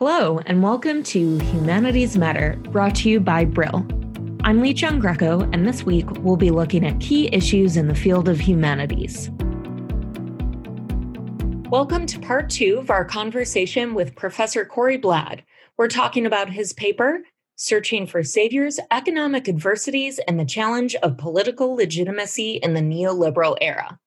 Hello, and welcome to Humanities Matter, brought to you by Brill. I'm Lee Chung Greco, and this week we'll be looking at key issues in the field of humanities. Welcome to part two of our conversation with Professor Cory Blad. We're talking about his paper, Searching for Saviors Economic Adversities and the Challenge of Political Legitimacy in the Neoliberal Era.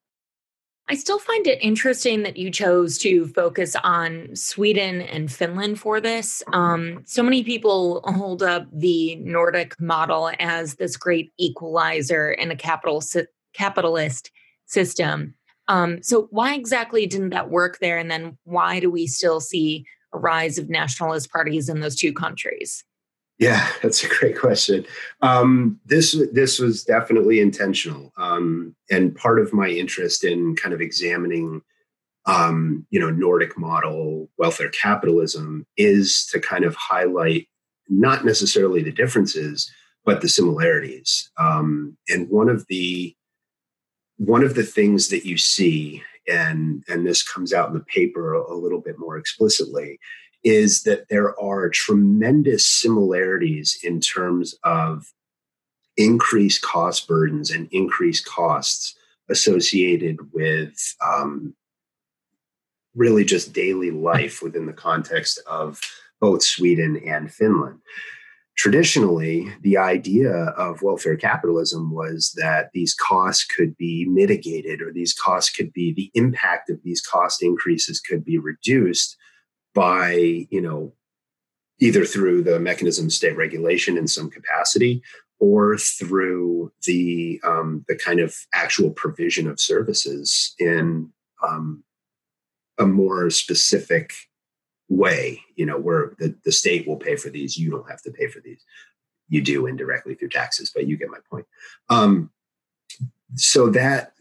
I still find it interesting that you chose to focus on Sweden and Finland for this. Um, so many people hold up the Nordic model as this great equalizer in a capital capitalist system. Um, so, why exactly didn't that work there? And then, why do we still see a rise of nationalist parties in those two countries? Yeah, that's a great question. Um, this this was definitely intentional, um, and part of my interest in kind of examining, um, you know, Nordic model welfare capitalism is to kind of highlight not necessarily the differences, but the similarities. Um, and one of the one of the things that you see, and and this comes out in the paper a, a little bit more explicitly, is that there are tremendous similarities in terms of increased cost burdens and increased costs associated with um, really just daily life within the context of both Sweden and Finland. Traditionally, the idea of welfare capitalism was that these costs could be mitigated, or these costs could be the impact of these cost increases could be reduced by you know either through the mechanism of state regulation in some capacity or through the um, the kind of actual provision of services in um, a more specific way you know where the, the state will pay for these you don't have to pay for these. You do indirectly through taxes but you get my point. Um, so that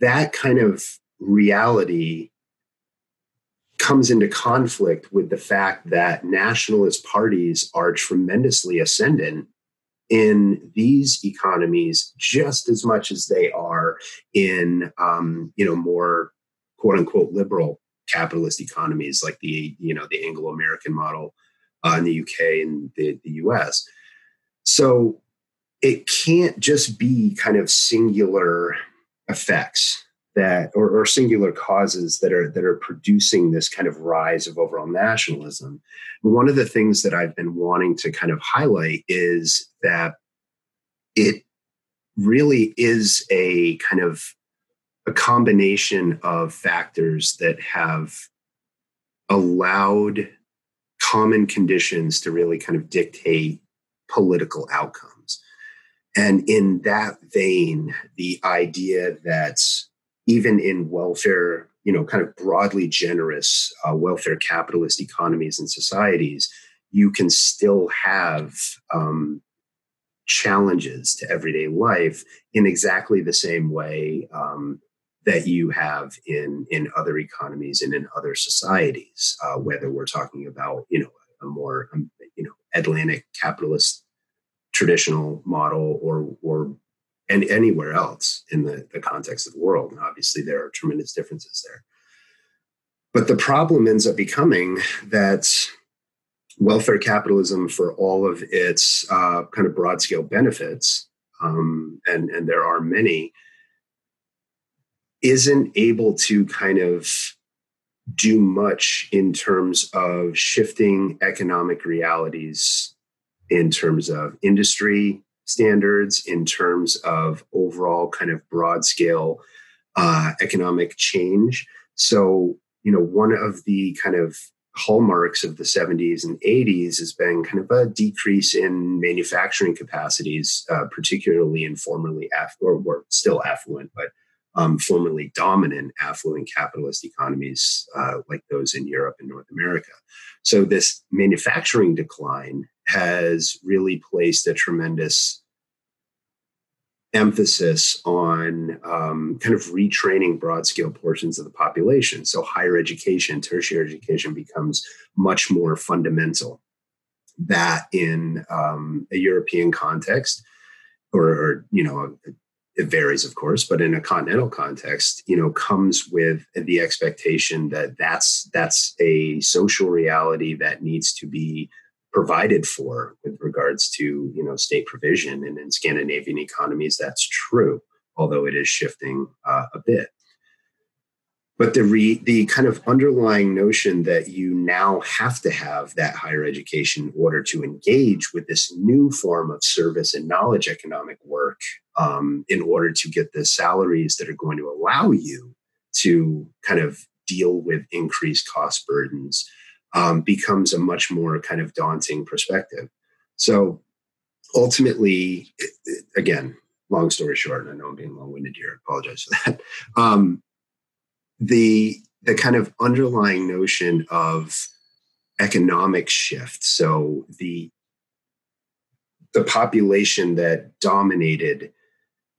that kind of reality comes into conflict with the fact that nationalist parties are tremendously ascendant in these economies just as much as they are in um, you know more quote unquote liberal capitalist economies like the you know the Anglo-American model uh, in the UK and the, the US. So it can't just be kind of singular effects that or, or, singular causes that are that are producing this kind of rise of overall nationalism. One of the things that i've been wanting to kind of highlight is that it really is a kind of a combination of factors that have allowed common conditions to really kind of dictate political outcomes. And in that vein the idea that even in welfare, you know, kind of broadly generous uh, welfare capitalist economies and societies, you can still have um, challenges to everyday life in exactly the same way um, that you have in in other economies and in other societies. Uh, whether we're talking about, you know, a more um, you know Atlantic capitalist traditional model or or and anywhere else in the, the context of the world. And obviously, there are tremendous differences there. But the problem ends up becoming that welfare capitalism, for all of its uh, kind of broad scale benefits, um, and, and there are many, isn't able to kind of do much in terms of shifting economic realities in terms of industry standards in terms of overall kind of broad scale uh, economic change. So, you know, one of the kind of hallmarks of the 70s and 80s has been kind of a decrease in manufacturing capacities, uh, particularly in formerly affluent, or still affluent, but um, formerly dominant affluent capitalist economies uh, like those in Europe and North America. So, this manufacturing decline has really placed a tremendous emphasis on um, kind of retraining broad scale portions of the population. So, higher education, tertiary education becomes much more fundamental. That in um, a European context, or, or you know, it varies, of course, but in a continental context, you know, comes with the expectation that that's that's a social reality that needs to be provided for with regards to you know state provision. And in Scandinavian economies, that's true, although it is shifting uh, a bit but the re, the kind of underlying notion that you now have to have that higher education in order to engage with this new form of service and knowledge economic work um, in order to get the salaries that are going to allow you to kind of deal with increased cost burdens um, becomes a much more kind of daunting perspective. So ultimately again long story short and i know i'm being long-winded here I apologize for that um, the the kind of underlying notion of economic shift so the the population that dominated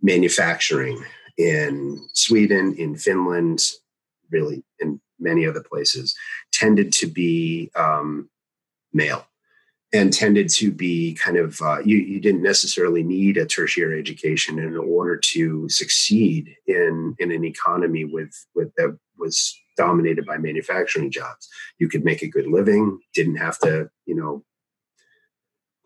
manufacturing in Sweden, in Finland, really in many other places, tended to be um, male and tended to be kind of uh, you, you didn't necessarily need a tertiary education in order to succeed in in an economy with with that was dominated by manufacturing jobs. You could make a good living didn't have to you know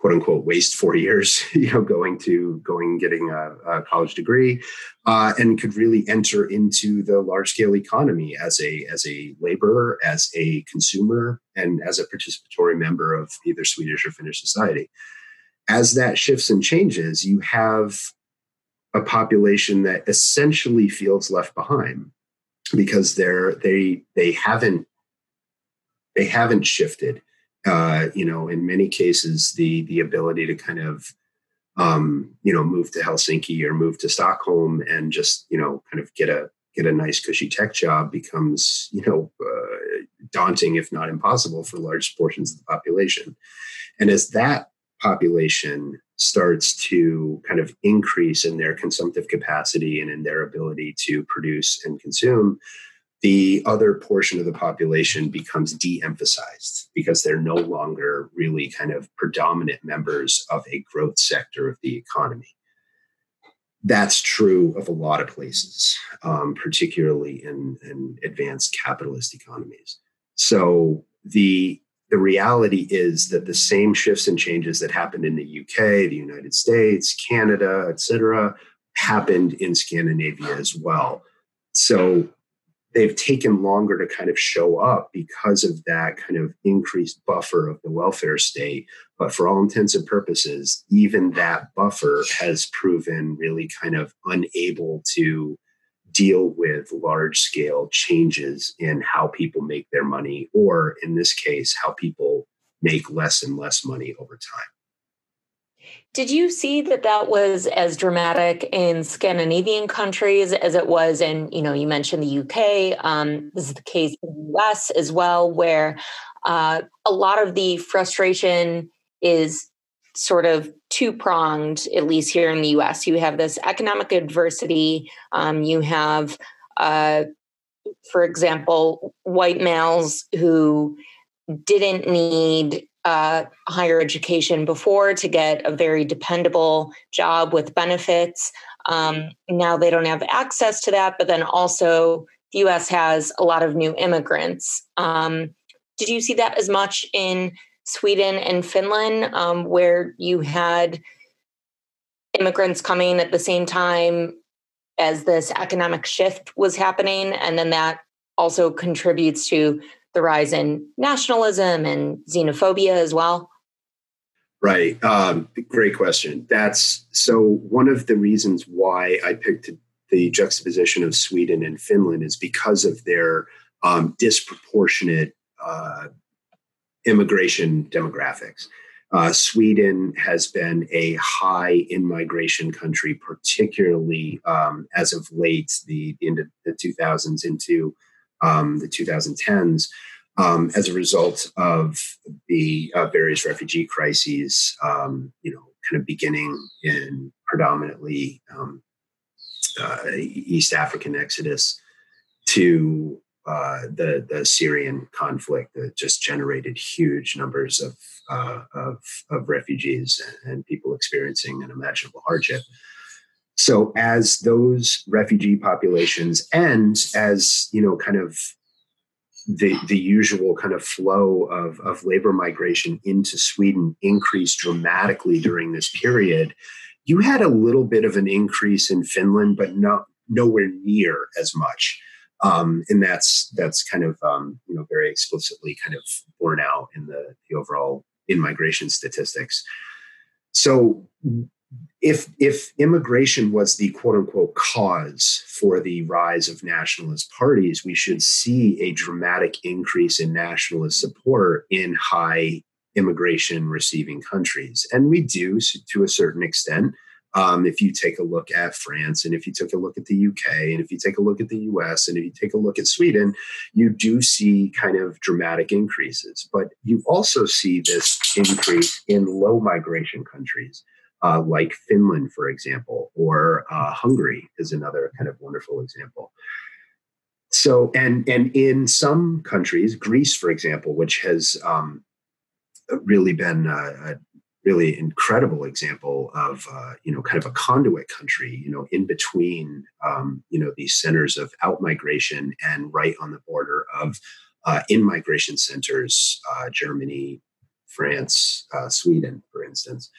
quote unquote waste four years, you know, going to going getting a, a college degree, uh, and could really enter into the large scale economy as a as a laborer, as a consumer, and as a participatory member of either Swedish or Finnish society. As that shifts and changes, you have a population that essentially feels left behind because they're they they haven't they haven't shifted uh, you know, in many cases, the the ability to kind of um, you know move to Helsinki or move to Stockholm and just you know kind of get a get a nice cushy tech job becomes you know uh, daunting if not impossible for large portions of the population. And as that population starts to kind of increase in their consumptive capacity and in their ability to produce and consume the other portion of the population becomes de-emphasized because they're no longer really kind of predominant members of a growth sector of the economy. That's true of a lot of places um, particularly in, in advanced capitalist economies. So the the reality is that the same shifts and changes that happened in the uk the united states canada et cetera happened in scandinavia as well. So they've taken longer to kind of show up because of that kind of increased buffer of the welfare state. But for all intents and purposes, even that buffer has proven really kind of unable to deal with large scale changes in how people make their money, or in this case, how people make less and less money over time. Did you see that that was as dramatic in Scandinavian countries as it was in, you know, you mentioned the UK. Um, this is the case in the US as well, where uh, a lot of the frustration is sort of two pronged, at least here in the US. You have this economic adversity, um, you have, uh, for example, white males who didn't need uh, higher education before to get a very dependable job with benefits. Um, now they don't have access to that, but then also the US has a lot of new immigrants. Um, did you see that as much in Sweden and Finland, um, where you had immigrants coming at the same time as this economic shift was happening? And then that also contributes to the rise in nationalism and xenophobia as well? Right. Um, great question. That's so one of the reasons why I picked the juxtaposition of Sweden and Finland is because of their um, disproportionate uh, immigration demographics. Uh, Sweden has been a high in migration country, particularly um, as of late, the into the 2000s into um, the 2010s um, as a result of the uh, various refugee crises, um, you know, kind of beginning in predominantly um, uh, East African exodus to uh, the the Syrian conflict that just generated huge numbers of uh, of, of refugees and people experiencing unimaginable hardship. So as those refugee populations and as you know kind of the the usual kind of flow of of labor migration into Sweden increased dramatically during this period you had a little bit of an increase in Finland but not nowhere near as much. Um, and that's that's kind of um, you know very explicitly kind of borne out in the, the overall in migration statistics. So if if immigration was the quote unquote cause for the rise of nationalist parties, we should see a dramatic increase in nationalist support in high immigration receiving countries, and we do to a certain extent. Um, if you take a look at France, and if you take a look at the UK, and if you take a look at the US, and if you take a look at Sweden, you do see kind of dramatic increases. But you also see this increase in low migration countries uh, like Finland, for example, or uh, Hungary is another kind of wonderful example. So, and and in some countries, Greece, for example, which has um, really been a, a, really incredible example of uh, you know kind of a conduit country, you know, in between um, you know these centers of out migration and right on the border of uh, in migration centers, uh, Germany, France, uh, Sweden, for instance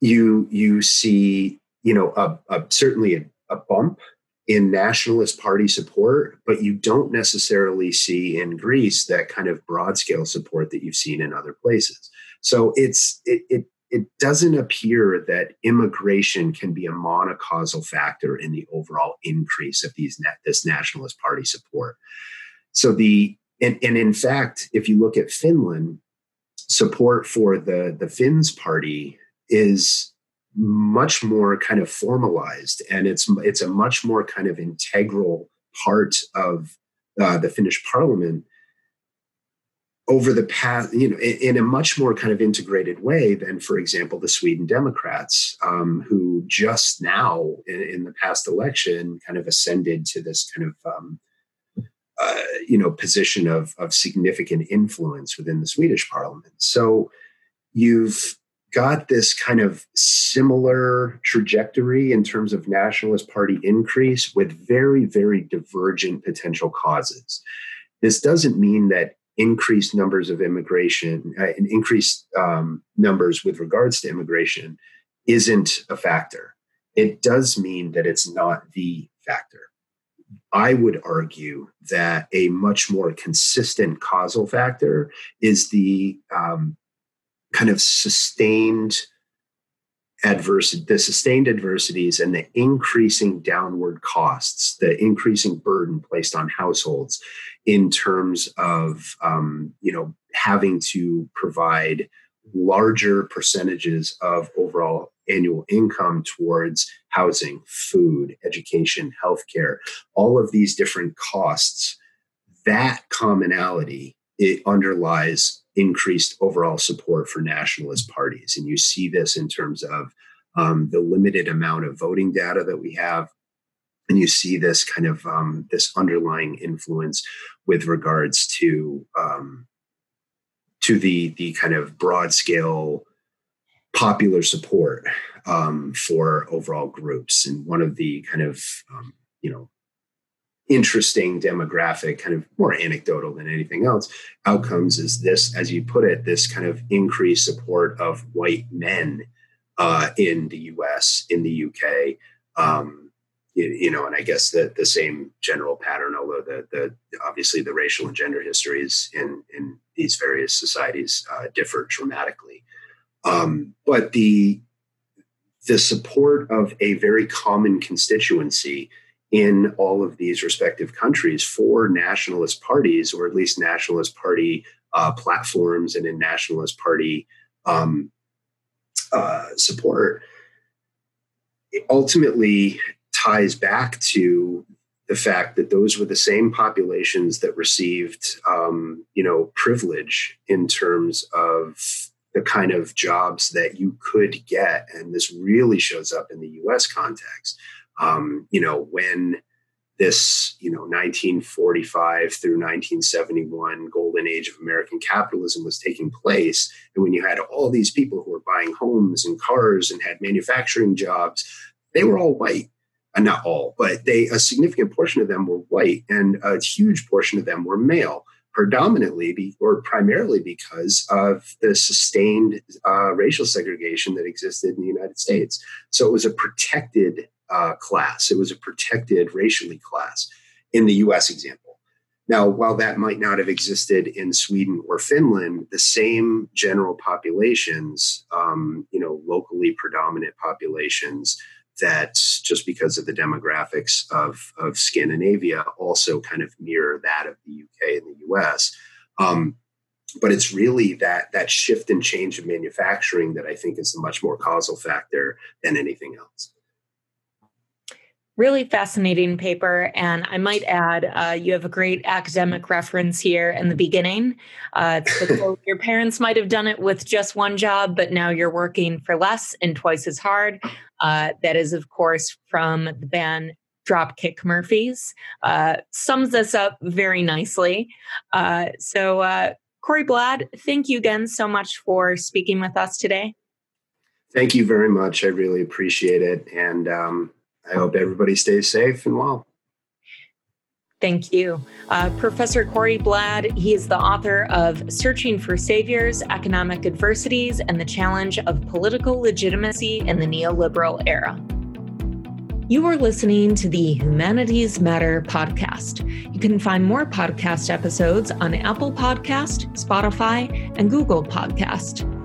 you you see you know a, a certainly a, a, bump in nationalist party support but you don't necessarily see in greece that kind of broad scale support that you've seen in other places. So it's it, it it doesn't appear that immigration can be a monocausal factor in the overall increase of these net, this nationalist party support. So the and, and in fact if you look at finland support for the the finns party is much more kind of formalized and it's it's a much more kind of integral part of uh, the Finnish parliament over the past, you know, in, in, a much more kind of integrated way than, for example, the Sweden Democrats, um, who just now in, in, the past election kind of ascended to this kind of, um, uh, you know, position of, of significant influence within the Swedish parliament. So you've got this kind of similar trajectory in terms of nationalist party increase with very, very divergent potential causes. This doesn't mean that increased numbers of immigration uh, and increased um, numbers with regards to immigration isn't a factor. It does mean that it's not the factor. I would argue that a much more consistent causal factor is the um, kind of sustained adversity, the sustained adversities and the increasing downward costs, the increasing burden placed on households in terms of, um, you know, having to provide larger percentages of overall annual income towards housing, food, education, healthcare, all of these different costs. That commonality it underlies increased overall support for nationalist parties. And you see this in terms of um, the limited amount of voting data that we have. And you see this kind of um, this underlying influence with regards to um, to the the kind of broad scale popular support um, for overall groups. And one of the kind of um, you know interesting demographic, kind of more anecdotal than anything else, outcomes is this, as you put it, this kind of increased support of white men uh, in the US, in the UK. Um, you, you, know, and I guess that the same general pattern, although the, the obviously the racial and gender histories in in these various societies uh, differ dramatically. Um, but the the support of a very common constituency in all of these respective countries for nationalist parties, or at least nationalist party uh, platforms and in nationalist party um, uh, support, it ultimately ties back to the fact that those were the same populations that received, um, you know, privilege in terms of the kind of jobs that you could get, and this really shows up in the U.S. context um, you know, when this, you know, 1945 through 1971 golden age of American capitalism was taking place, and when you had all these people who were buying homes and cars and had manufacturing jobs, they were all white. Uh, not all, but they a significant portion of them were white, and a huge portion of them were male predominantly be, or primarily because of the sustained uh, racial segregation that existed in the United States. So it was a protected uh, class, it was a protected racially class in the US example. Now, while that might not have existed in Sweden or Finland, the same general populations, um, you know, locally predominant populations, that just because of the demographics of, of Scandinavia also kind of mirror that of the UK and the US. Um, but it's really that that shift and change of manufacturing that I think is a much more causal factor than anything else. Really fascinating paper. And I might add, uh, you have a great academic reference here in the beginning. Uh, your parents might have done it with just one job, but now you're working for less and twice as hard. Uh, that is, of course, from the band Dropkick Murphys. Uh, sums this up very nicely. Uh, so, uh, Cory Blad, thank you again so much for speaking with us today. Thank you very much. I really appreciate it. And, um, I hope everybody stays safe and well. Thank you. Uh, Professor Cory Blad, he is the author of Searching for Saviors Economic Adversities and the Challenge of Political Legitimacy in the Neoliberal Era. You are listening to the Humanities Matter podcast. You can find more podcast episodes on Apple Podcast, Spotify, and Google Podcast.